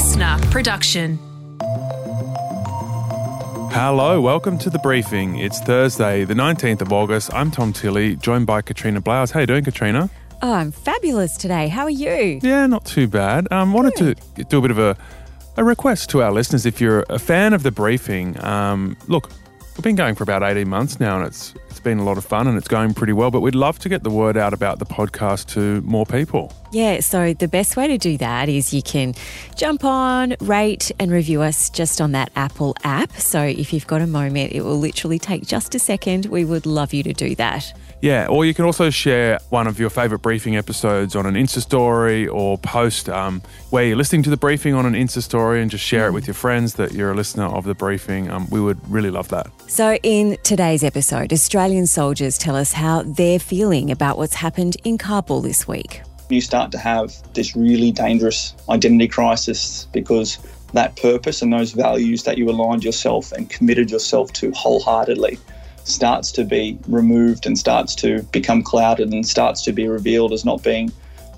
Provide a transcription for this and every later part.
listener production. Hello, welcome to the briefing. It's Thursday, the 19th of August. I'm Tom Tilley, joined by Katrina Blowers. How are you doing, Katrina? Oh, I'm fabulous today. How are you? Yeah, not too bad. Um, wanted to do a bit of a, a request to our listeners. If you're a fan of the briefing, um, look, we've been going for about 18 months now, and it's it's been a lot of fun and it's going pretty well. But we'd love to get the word out about the podcast to more people. Yeah, so the best way to do that is you can jump on, rate, and review us just on that Apple app. So if you've got a moment, it will literally take just a second. We would love you to do that. Yeah, or you can also share one of your favourite briefing episodes on an Insta story or post um, where you're listening to the briefing on an Insta story and just share it with your friends that you're a listener of the briefing. Um, we would really love that. So, in today's episode, Australian soldiers tell us how they're feeling about what's happened in Kabul this week. You start to have this really dangerous identity crisis because that purpose and those values that you aligned yourself and committed yourself to wholeheartedly starts to be removed and starts to become clouded and starts to be revealed as not being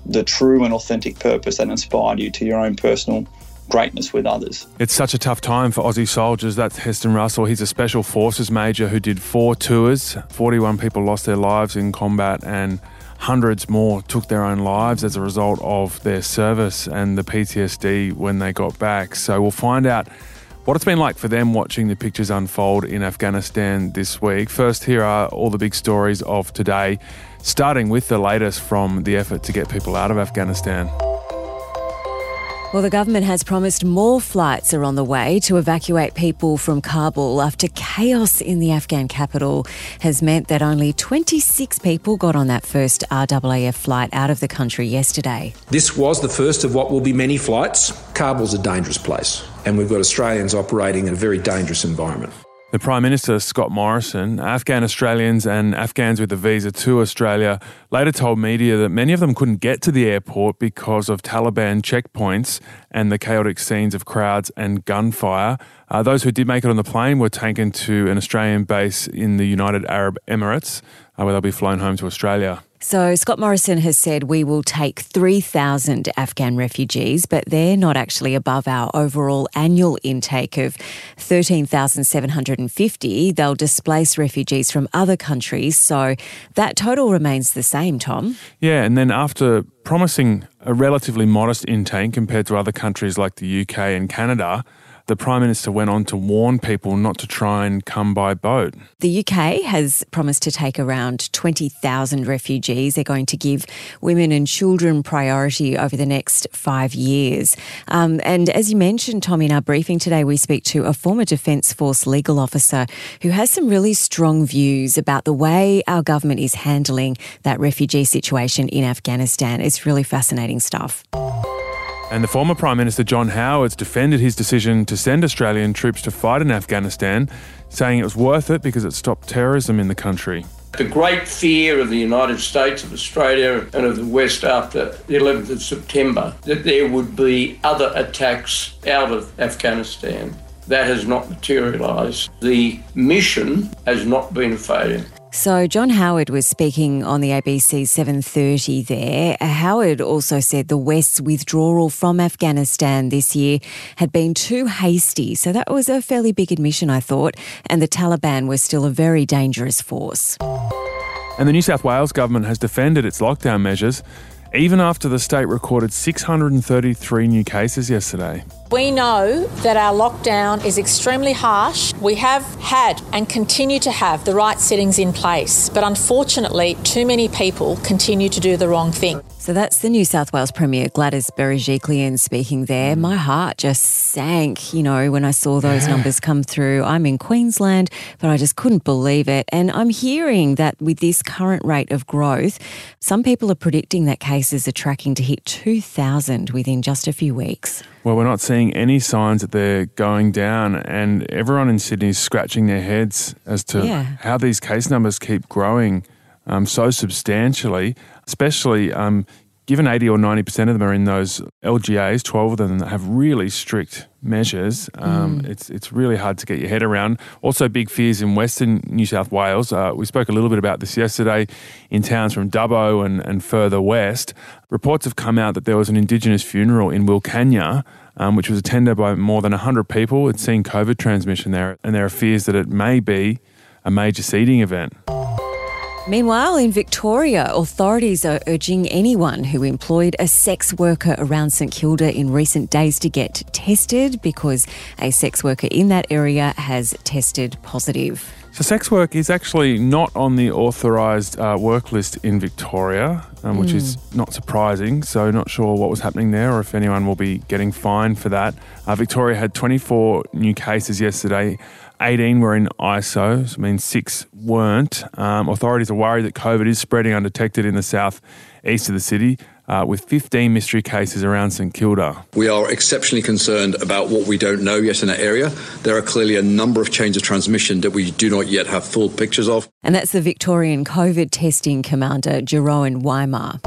the true and authentic purpose that inspired you to your own personal greatness with others. It's such a tough time for Aussie soldiers. That's Heston Russell. He's a special forces major who did four tours. 41 people lost their lives in combat and hundreds more took their own lives as a result of their service and the PTSD when they got back. So we'll find out what it's been like for them watching the pictures unfold in Afghanistan this week. First, here are all the big stories of today, starting with the latest from the effort to get people out of Afghanistan. Well, the government has promised more flights are on the way to evacuate people from Kabul after chaos in the Afghan capital has meant that only 26 people got on that first RAAF flight out of the country yesterday. This was the first of what will be many flights. Kabul's a dangerous place, and we've got Australians operating in a very dangerous environment. The Prime Minister, Scott Morrison, Afghan Australians and Afghans with a visa to Australia later told media that many of them couldn't get to the airport because of Taliban checkpoints and the chaotic scenes of crowds and gunfire. Uh, those who did make it on the plane were taken to an Australian base in the United Arab Emirates, uh, where they'll be flown home to Australia. So, Scott Morrison has said we will take 3,000 Afghan refugees, but they're not actually above our overall annual intake of 13,750. They'll displace refugees from other countries. So, that total remains the same, Tom. Yeah, and then after promising a relatively modest intake compared to other countries like the UK and Canada, the Prime Minister went on to warn people not to try and come by boat. The UK has promised to take around 20,000 refugees. They're going to give women and children priority over the next five years. Um, and as you mentioned, Tom, in our briefing today, we speak to a former Defence Force legal officer who has some really strong views about the way our government is handling that refugee situation in Afghanistan. It's really fascinating stuff. And the former Prime Minister John Howard's defended his decision to send Australian troops to fight in Afghanistan, saying it was worth it because it stopped terrorism in the country. The great fear of the United States, of Australia, and of the West after the 11th of September that there would be other attacks out of Afghanistan. That has not materialised. The mission has not been a failure. So John Howard was speaking on the ABC 7:30 there. Uh, Howard also said the West's withdrawal from Afghanistan this year had been too hasty. So that was a fairly big admission I thought, and the Taliban was still a very dangerous force. And the New South Wales government has defended its lockdown measures even after the state recorded 633 new cases yesterday. We know that our lockdown is extremely harsh. We have had and continue to have the right settings in place, but unfortunately, too many people continue to do the wrong thing. So that's the New South Wales Premier Gladys Berejiklian speaking there. Mm. My heart just sank, you know, when I saw those numbers come through. I'm in Queensland, but I just couldn't believe it. And I'm hearing that with this current rate of growth, some people are predicting that cases are tracking to hit 2,000 within just a few weeks. Well, we're not seeing any signs that they're going down, and everyone in Sydney is scratching their heads as to Yeah. how these case numbers keep growing um, so substantially, especially um, given 80 or 90% of them are in those LGAs, 12 of them have really strict measures. Um, mm. It's it's really hard to get your head around. Also, big fears in Western New South Wales. Uh, we spoke a little bit about this yesterday in towns from Dubbo and, and further west. Reports have come out that there was an Indigenous funeral in Wilcannia. Um, which was attended by more than 100 people. It's seen COVID transmission there, and there are fears that it may be a major seeding event. Meanwhile, in Victoria, authorities are urging anyone who employed a sex worker around St Kilda in recent days to get tested because a sex worker in that area has tested positive. So, sex work is actually not on the authorised uh, work list in Victoria, um, which mm. is not surprising. So, not sure what was happening there or if anyone will be getting fined for that. Uh, Victoria had 24 new cases yesterday 18 were in ISO, so means six weren't. Um, authorities are worried that COVID is spreading undetected in the south east of the city. Uh, with 15 mystery cases around St Kilda. We are exceptionally concerned about what we don't know yet in that area. There are clearly a number of chains of transmission that we do not yet have full pictures of. And that's the Victorian COVID testing commander, Jeroen Weimar.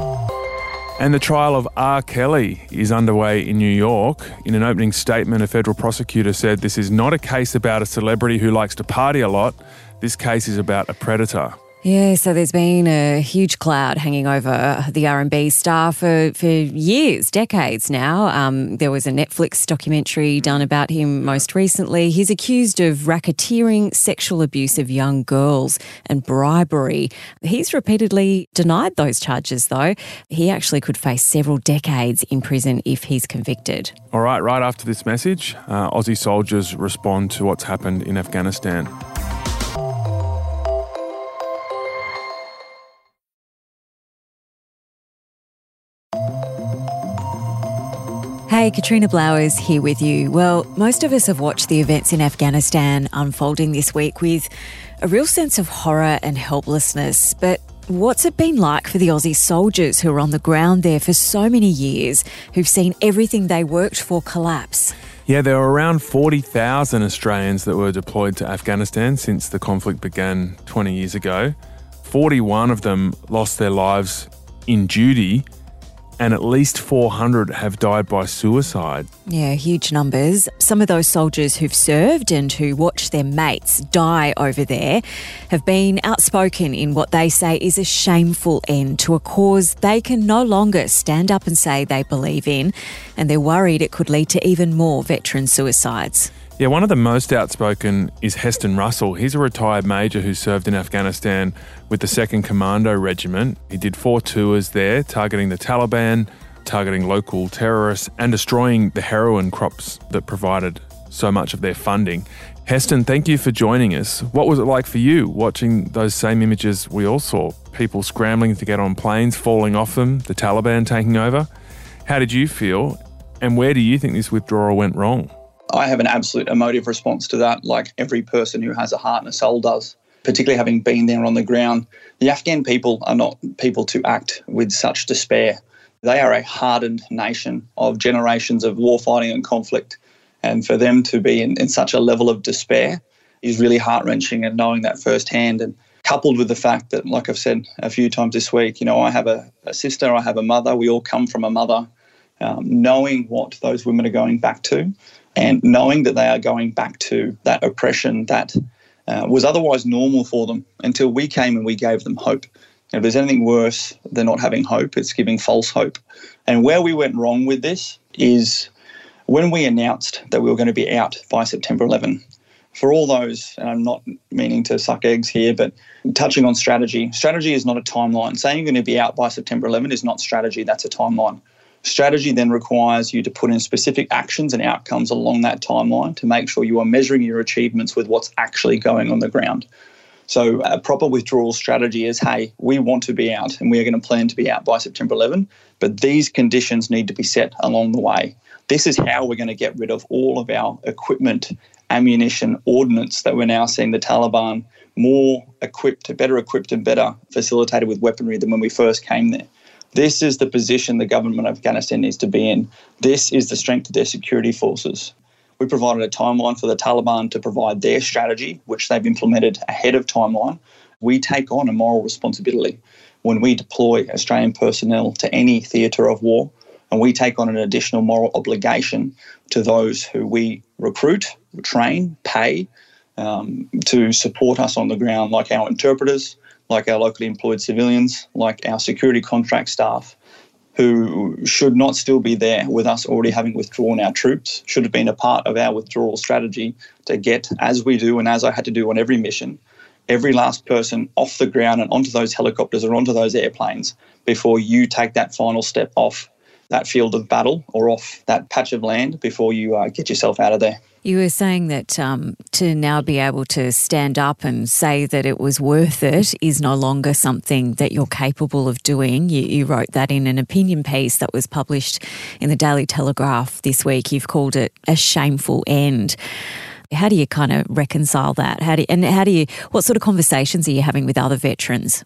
And the trial of R. Kelly is underway in New York. In an opening statement, a federal prosecutor said this is not a case about a celebrity who likes to party a lot. This case is about a predator. Yeah, so there's been a huge cloud hanging over the R&B star for, for years, decades now. Um, there was a Netflix documentary done about him most recently. He's accused of racketeering, sexual abuse of young girls, and bribery. He's repeatedly denied those charges, though. He actually could face several decades in prison if he's convicted. All right, right after this message, uh, Aussie soldiers respond to what's happened in Afghanistan. Hey, Katrina Blowers here with you. Well, most of us have watched the events in Afghanistan unfolding this week with a real sense of horror and helplessness. But what's it been like for the Aussie soldiers who are on the ground there for so many years, who've seen everything they worked for collapse? Yeah, there were around 40,000 Australians that were deployed to Afghanistan since the conflict began 20 years ago. 41 of them lost their lives in duty and at least 400 have died by suicide. Yeah, huge numbers. Some of those soldiers who've served and who watched their mates die over there have been outspoken in what they say is a shameful end to a cause they can no longer stand up and say they believe in, and they're worried it could lead to even more veteran suicides. Yeah, one of the most outspoken is Heston Russell. He's a retired major who served in Afghanistan with the 2nd Commando Regiment. He did four tours there, targeting the Taliban, targeting local terrorists, and destroying the heroin crops that provided so much of their funding. Heston, thank you for joining us. What was it like for you watching those same images we all saw? People scrambling to get on planes, falling off them, the Taliban taking over. How did you feel? And where do you think this withdrawal went wrong? I have an absolute emotive response to that, like every person who has a heart and a soul does, particularly having been there on the ground. The Afghan people are not people to act with such despair. They are a hardened nation of generations of warfighting and conflict. And for them to be in, in such a level of despair is really heart wrenching and knowing that firsthand. And coupled with the fact that, like I've said a few times this week, you know, I have a, a sister, I have a mother, we all come from a mother. Um, knowing what those women are going back to and knowing that they are going back to that oppression that uh, was otherwise normal for them until we came and we gave them hope. If there's anything worse than not having hope, it's giving false hope. And where we went wrong with this is when we announced that we were going to be out by September 11. For all those, and I'm not meaning to suck eggs here, but touching on strategy, strategy is not a timeline. Saying you're going to be out by September 11 is not strategy, that's a timeline. Strategy then requires you to put in specific actions and outcomes along that timeline to make sure you are measuring your achievements with what's actually going on the ground. So, a proper withdrawal strategy is hey, we want to be out and we are going to plan to be out by September 11, but these conditions need to be set along the way. This is how we're going to get rid of all of our equipment, ammunition, ordnance that we're now seeing the Taliban more equipped, better equipped, and better facilitated with weaponry than when we first came there. This is the position the government of Afghanistan needs to be in. This is the strength of their security forces. We provided a timeline for the Taliban to provide their strategy, which they've implemented ahead of timeline. We take on a moral responsibility. when we deploy Australian personnel to any theatre of war, and we take on an additional moral obligation to those who we recruit, train, pay um, to support us on the ground, like our interpreters, like our locally employed civilians, like our security contract staff, who should not still be there with us already having withdrawn our troops, should have been a part of our withdrawal strategy to get, as we do and as I had to do on every mission, every last person off the ground and onto those helicopters or onto those airplanes before you take that final step off that field of battle or off that patch of land before you uh, get yourself out of there. You were saying that um, to now be able to stand up and say that it was worth it is no longer something that you're capable of doing. You, you, wrote that in an opinion piece that was published in the Daily Telegraph this week. You've called it a shameful end. How do you kind of reconcile that? How do you, and how do you? What sort of conversations are you having with other veterans?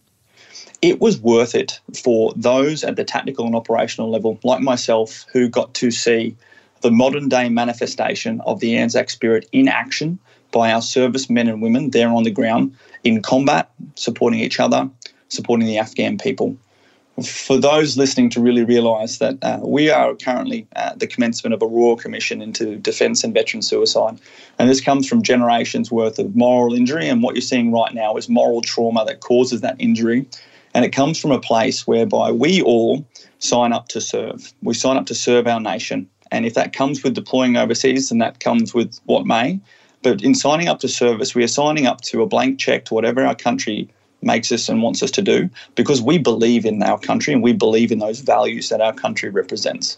It was worth it for those at the tactical and operational level, like myself, who got to see the modern day manifestation of the Anzac spirit in action by our servicemen and women there on the ground in combat, supporting each other, supporting the Afghan people. For those listening to really realise that uh, we are currently at the commencement of a Royal Commission into defence and veteran suicide. And this comes from generations worth of moral injury. And what you're seeing right now is moral trauma that causes that injury. And it comes from a place whereby we all sign up to serve. We sign up to serve our nation. And if that comes with deploying overseas, then that comes with what may. But in signing up to service, we are signing up to a blank check to whatever our country makes us and wants us to do because we believe in our country and we believe in those values that our country represents.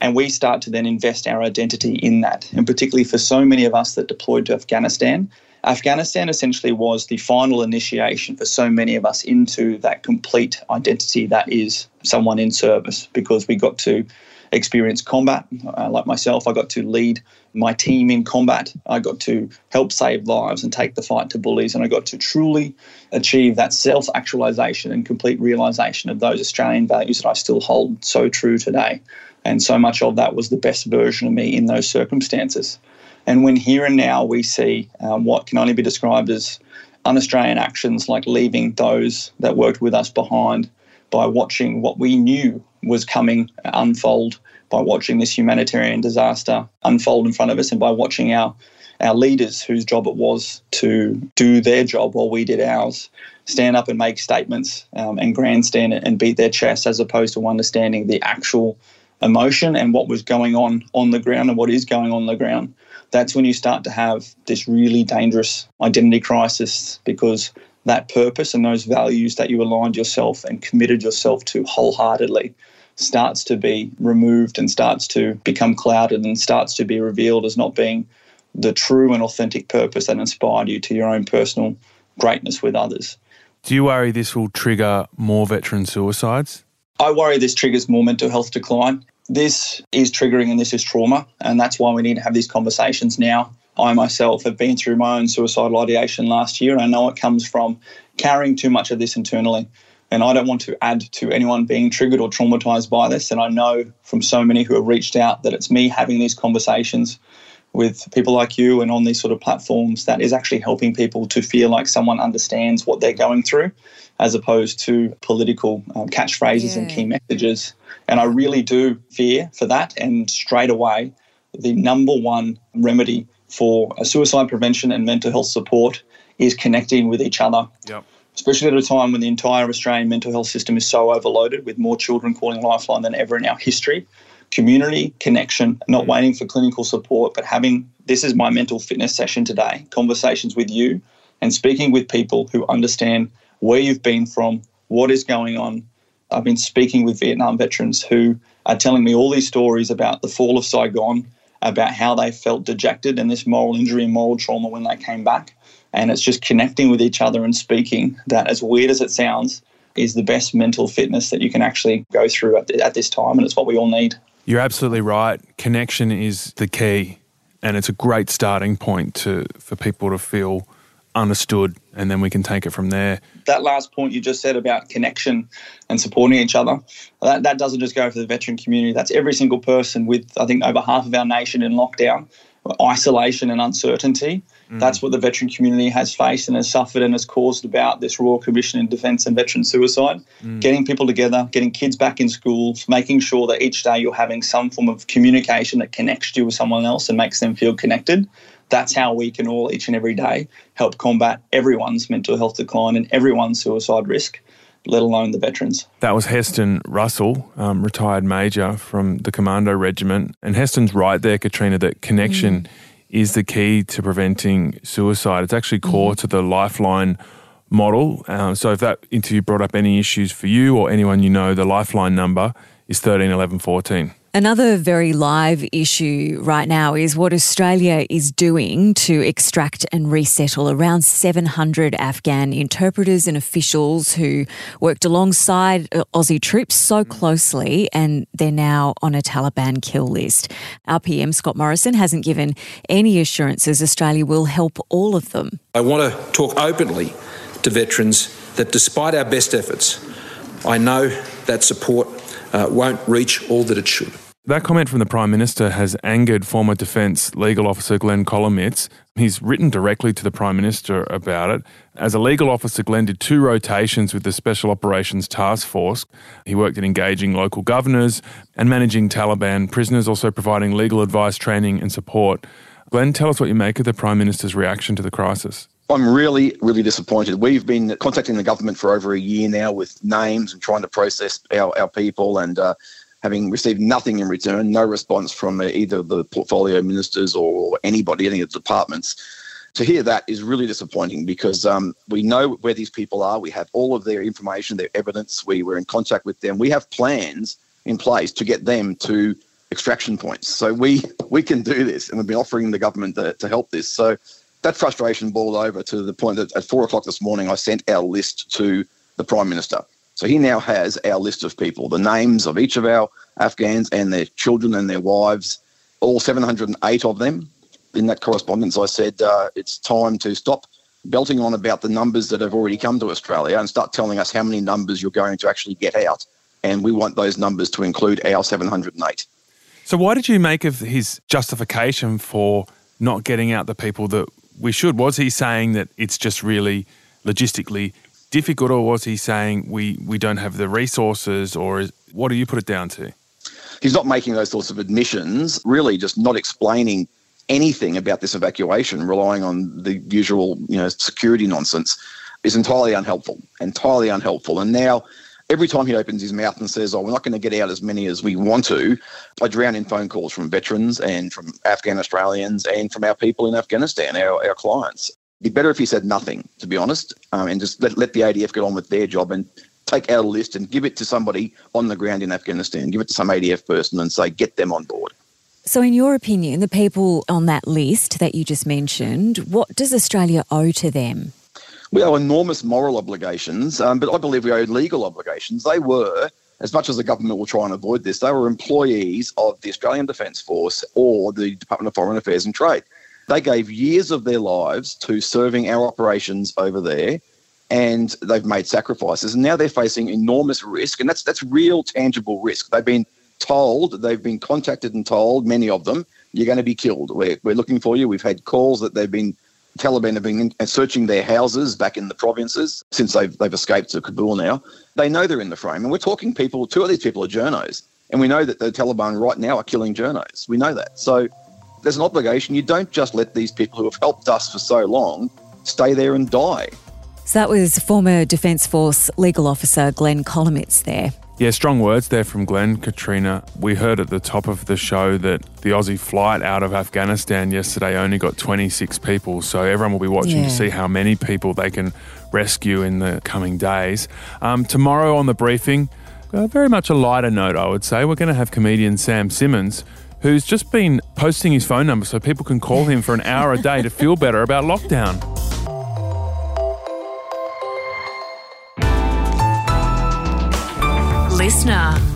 And we start to then invest our identity in that. And particularly for so many of us that deployed to Afghanistan, Afghanistan essentially was the final initiation for so many of us into that complete identity that is someone in service because we got to experience combat. Uh, like myself, I got to lead my team in combat. I got to help save lives and take the fight to bullies. And I got to truly achieve that self actualization and complete realization of those Australian values that I still hold so true today. And so much of that was the best version of me in those circumstances. And when here and now we see um, what can only be described as un Australian actions like leaving those that worked with us behind by watching what we knew was coming unfold by watching this humanitarian disaster unfold in front of us and by watching our our leaders whose job it was to do their job while we did ours stand up and make statements um, and grandstand and beat their chests as opposed to understanding the actual emotion and what was going on on the ground and what is going on the ground that's when you start to have this really dangerous identity crisis because that purpose and those values that you aligned yourself and committed yourself to wholeheartedly starts to be removed and starts to become clouded and starts to be revealed as not being the true and authentic purpose that inspired you to your own personal greatness with others. Do you worry this will trigger more veteran suicides? I worry this triggers more mental health decline. This is triggering and this is trauma, and that's why we need to have these conversations now. I myself have been through my own suicidal ideation last year, and I know it comes from carrying too much of this internally. And I don't want to add to anyone being triggered or traumatized by this. And I know from so many who have reached out that it's me having these conversations with people like you and on these sort of platforms that is actually helping people to feel like someone understands what they're going through as opposed to political um, catchphrases yeah. and key messages. And I really do fear for that. And straight away, the number one remedy for suicide prevention and mental health support is connecting with each other. Yep especially at a time when the entire Australian mental health system is so overloaded with more children calling Lifeline than ever in our history. Community connection, not mm. waiting for clinical support, but having this is my mental fitness session today conversations with you and speaking with people who understand where you've been from, what is going on. I've been speaking with Vietnam veterans who are telling me all these stories about the fall of Saigon, about how they felt dejected and this moral injury and moral trauma when they came back and it's just connecting with each other and speaking that, as weird as it sounds, is the best mental fitness that you can actually go through at, at this time. And it's what we all need. You're absolutely right. Connection is the key. And it's a great starting point to for people to feel understood and then we can take it from there. That last point you just said about connection and supporting each other, that, that doesn't just go for the veteran community. That's every single person with, I think, over half of our nation in lockdown isolation and uncertainty. Mm. That's what the veteran community has faced and has suffered and has caused about this Royal Commission in Defence and Veteran Suicide. Mm. Getting people together, getting kids back in schools, making sure that each day you're having some form of communication that connects you with someone else and makes them feel connected. That's how we can all, each and every day, help combat everyone's mental health decline and everyone's suicide risk let alone the veterans. That was Heston Russell, um, retired major from the Commando Regiment. And Heston's right there, Katrina, that connection mm. is the key to preventing suicide. It's actually core mm. to the Lifeline model. Um, so if that interview brought up any issues for you or anyone you know, the Lifeline number is 13 11 14. Another very live issue right now is what Australia is doing to extract and resettle around 700 Afghan interpreters and officials who worked alongside Aussie troops so closely and they're now on a Taliban kill list. Our PM, Scott Morrison, hasn't given any assurances Australia will help all of them. I want to talk openly to veterans that despite our best efforts, I know that support uh, won't reach all that it should. That comment from the Prime Minister has angered former Defence legal officer Glenn Kolomeitz. He's written directly to the Prime Minister about it. As a legal officer, Glenn did two rotations with the Special Operations Task Force. He worked in engaging local governors and managing Taliban prisoners, also providing legal advice, training, and support. Glenn, tell us what you make of the Prime Minister's reaction to the crisis. I'm really, really disappointed. We've been contacting the government for over a year now with names and trying to process our, our people and uh, having received nothing in return, no response from either the portfolio ministers or anybody, any of the departments. To hear that is really disappointing because um, we know where these people are. We have all of their information, their evidence. We were in contact with them. We have plans in place to get them to extraction points. So we we can do this, and we've been offering the government to, to help this. So that frustration boiled over to the point that at four o'clock this morning, I sent our list to the prime minister. So he now has our list of people, the names of each of our Afghans and their children and their wives, all 708 of them. In that correspondence, I said uh, it's time to stop belting on about the numbers that have already come to Australia and start telling us how many numbers you're going to actually get out. And we want those numbers to include our 708. So, why did you make of his justification for not getting out the people that we should? Was he saying that it's just really logistically difficult, or was he saying we, we don't have the resources, or is, what do you put it down to? He's not making those sorts of admissions, really just not explaining anything about this evacuation, relying on the usual, you know, security nonsense, is entirely unhelpful, entirely unhelpful. And now every time he opens his mouth and says, Oh, we're not going to get out as many as we want to, I drown in phone calls from veterans and from Afghan Australians and from our people in Afghanistan, our, our clients be better if he said nothing, to be honest, um, and just let, let the ADF get on with their job and take out a list and give it to somebody on the ground in Afghanistan, give it to some ADF person and say, get them on board. So, in your opinion, the people on that list that you just mentioned, what does Australia owe to them? We owe enormous moral obligations, um, but I believe we owe legal obligations. They were, as much as the government will try and avoid this, they were employees of the Australian Defence Force or the Department of Foreign Affairs and Trade. They gave years of their lives to serving our operations over there, and they've made sacrifices. And now they're facing enormous risk, and that's that's real, tangible risk. They've been told, they've been contacted and told, many of them, you're going to be killed. We're, we're looking for you. We've had calls that they've been Taliban have been uh, searching their houses back in the provinces since they've, they've escaped to Kabul now. They know they're in the frame. And we're talking people, two of these people are journos. And we know that the Taliban right now are killing journos. We know that. So there's an obligation. You don't just let these people who have helped us for so long stay there and die. So that was former Defence Force legal officer Glenn Kolomeitz there. Yeah, strong words there from Glenn. Katrina, we heard at the top of the show that the Aussie flight out of Afghanistan yesterday only got 26 people. So everyone will be watching yeah. to see how many people they can rescue in the coming days. Um, tomorrow on the briefing, uh, very much a lighter note, I would say. We're going to have comedian Sam Simmons who's just been posting his phone number so people can call him for an hour a day to feel better about lockdown. Listener.